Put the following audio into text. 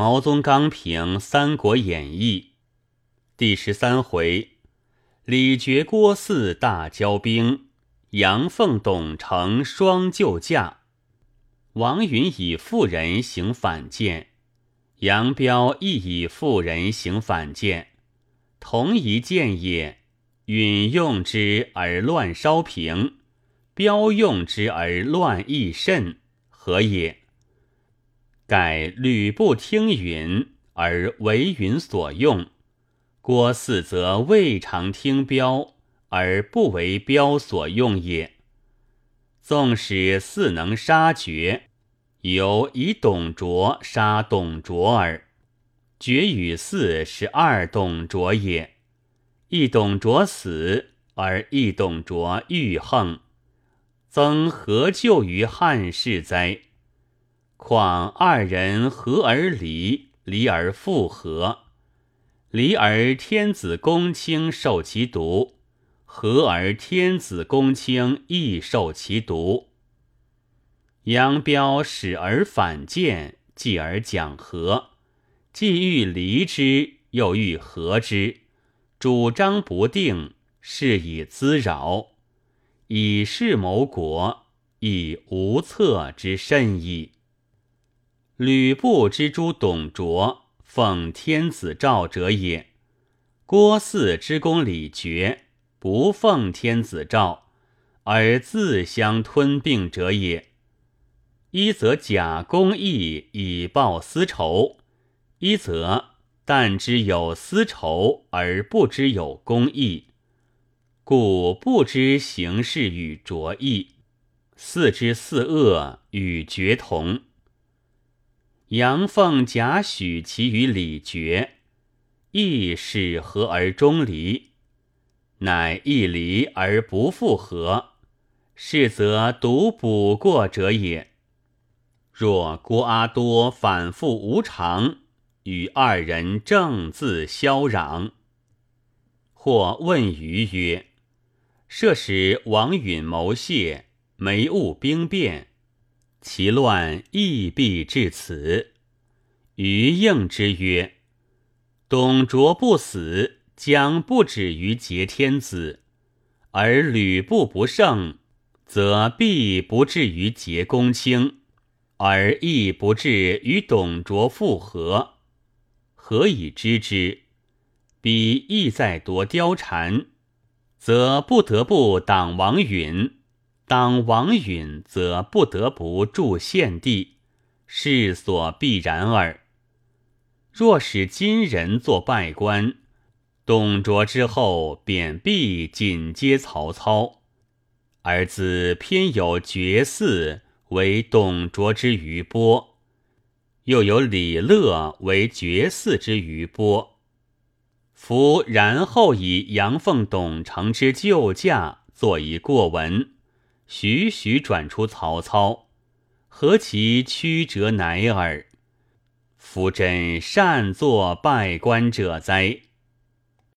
毛宗刚评《三国演义》第十三回：李傕郭汜大交兵，杨凤董承双救驾。王允以妇人行反间，杨彪亦以妇人行反间，同一剑也。允用之而乱稍平，彪用之而乱益甚，何也？盖吕布听允而为允所用，郭汜则未尝听标而不为标所用也。纵使汜能杀绝，犹以董卓杀董卓耳。决与汜是二董卓也。一董卓死，而一董卓欲横，曾何救于汉室哉？况二人合而离，离而复合；离而天子公卿受其毒，合而天子公卿亦受其毒。杨彪使而反见，继而讲和，既欲离之，又欲和之。主张不定，是以滋扰；以势谋国，以无策之甚矣。吕布之诛董卓，奉天子诏者也；郭汜之攻李傕，不奉天子诏，而自相吞并者也。一则假公义以报私仇，一则。但知有私仇而不知有公义，故不知行事与卓异，四之四恶与绝同。杨奉贾诩其与李傕，亦是和而终离，乃一离而不复合，是则独补过者也。若郭阿多反复无常。与二人正自嚣嚷，或问于曰：“设使王允谋谢，没误兵变，其乱亦必至此。”于应之曰：“董卓不死，将不止于桀天子；而吕布不胜，则必不至于桀公卿，而亦不至于董卓复合。”何以知之？彼意在夺貂蝉，则不得不挡王允；当王允，则不得不助献帝，是所必然耳。若使今人作拜官，董卓之后便必紧接曹操，而自偏有绝嗣为董卓之余波。又有李乐为绝嗣之余波，夫然后以杨奉、董承之救驾作一过文，徐徐转出曹操，何其曲折乃尔！夫真善作拜官者哉！